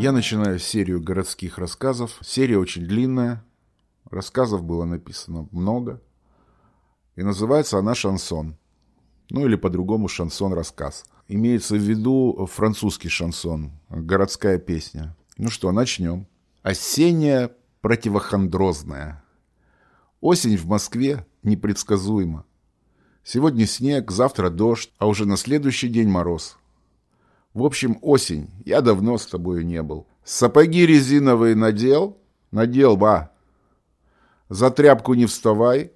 Я начинаю серию городских рассказов. Серия очень длинная. Рассказов было написано много. И называется она «Шансон». Ну или по-другому «Шансон-рассказ». Имеется в виду французский шансон, городская песня. Ну что, начнем. Осенняя противохондрозная. Осень в Москве непредсказуема. Сегодня снег, завтра дождь, а уже на следующий день мороз. В общем, осень. Я давно с тобою не был. Сапоги резиновые надел? Надел, ба. За тряпку не вставай.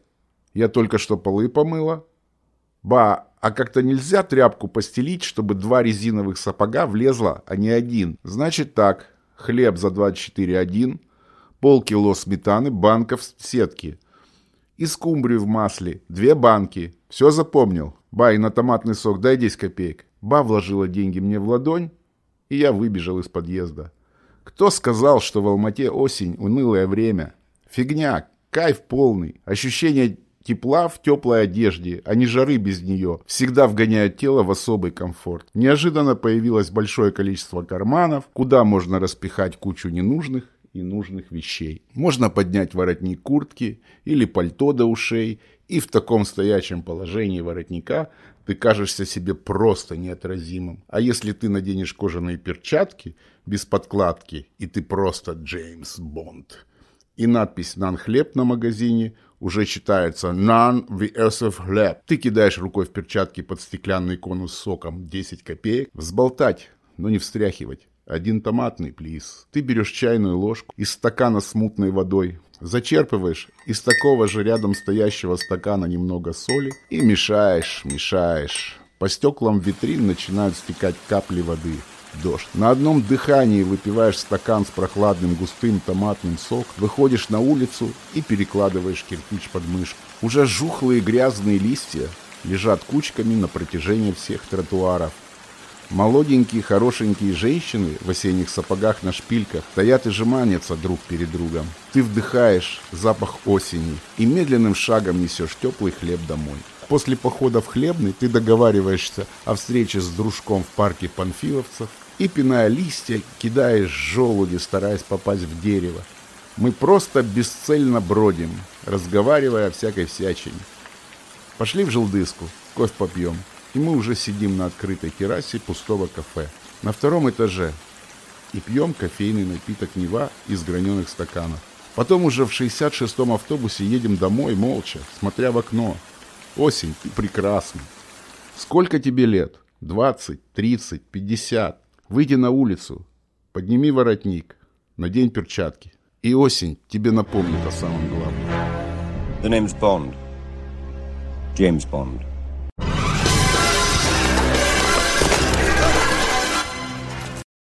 Я только что полы помыла. Ба, а как-то нельзя тряпку постелить, чтобы два резиновых сапога влезло, а не один. Значит так, хлеб за 24,1, полкило сметаны, банка в сетке. И скумбрию в масле, две банки. Все запомнил. Ба, и на томатный сок дай 10 копеек. Ба вложила деньги мне в ладонь, и я выбежал из подъезда. Кто сказал, что в Алмате осень, унылое время? Фигня, кайф полный, ощущение тепла в теплой одежде, а не жары без нее, всегда вгоняют тело в особый комфорт. Неожиданно появилось большое количество карманов, куда можно распихать кучу ненужных и нужных вещей. Можно поднять воротник куртки или пальто до ушей, и в таком стоячем положении воротника ты кажешься себе просто неотразимым. А если ты наденешь кожаные перчатки без подкладки, и ты просто Джеймс Бонд. И надпись «Нан хлеб» на магазине уже читается «None VSF хлеб». Ты кидаешь рукой в перчатки под стеклянный конус соком 10 копеек. Взболтать, но не встряхивать. Один томатный, плиз. Ты берешь чайную ложку из стакана с мутной водой, зачерпываешь из такого же рядом стоящего стакана немного соли и мешаешь, мешаешь. По стеклам витрин начинают стекать капли воды. Дождь. На одном дыхании выпиваешь стакан с прохладным густым томатным сок, выходишь на улицу и перекладываешь кирпич под мышку. Уже жухлые грязные листья лежат кучками на протяжении всех тротуаров. Молоденькие, хорошенькие женщины в осенних сапогах на шпильках стоят и жеманятся друг перед другом. Ты вдыхаешь запах осени и медленным шагом несешь теплый хлеб домой. После похода в хлебный ты договариваешься о встрече с дружком в парке панфиловцев и, пиная листья, кидаешь желуди, стараясь попасть в дерево. Мы просто бесцельно бродим, разговаривая о всякой всячине. Пошли в желдыску, кофе попьем и мы уже сидим на открытой террасе пустого кафе на втором этаже и пьем кофейный напиток Нева из граненых стаканов. Потом уже в 66-м автобусе едем домой молча, смотря в окно. Осень, ты прекрасна. Сколько тебе лет? 20, 30, 50. Выйди на улицу, подними воротник, надень перчатки. И осень тебе напомнит о самом главном. The name's Bond. James Bond.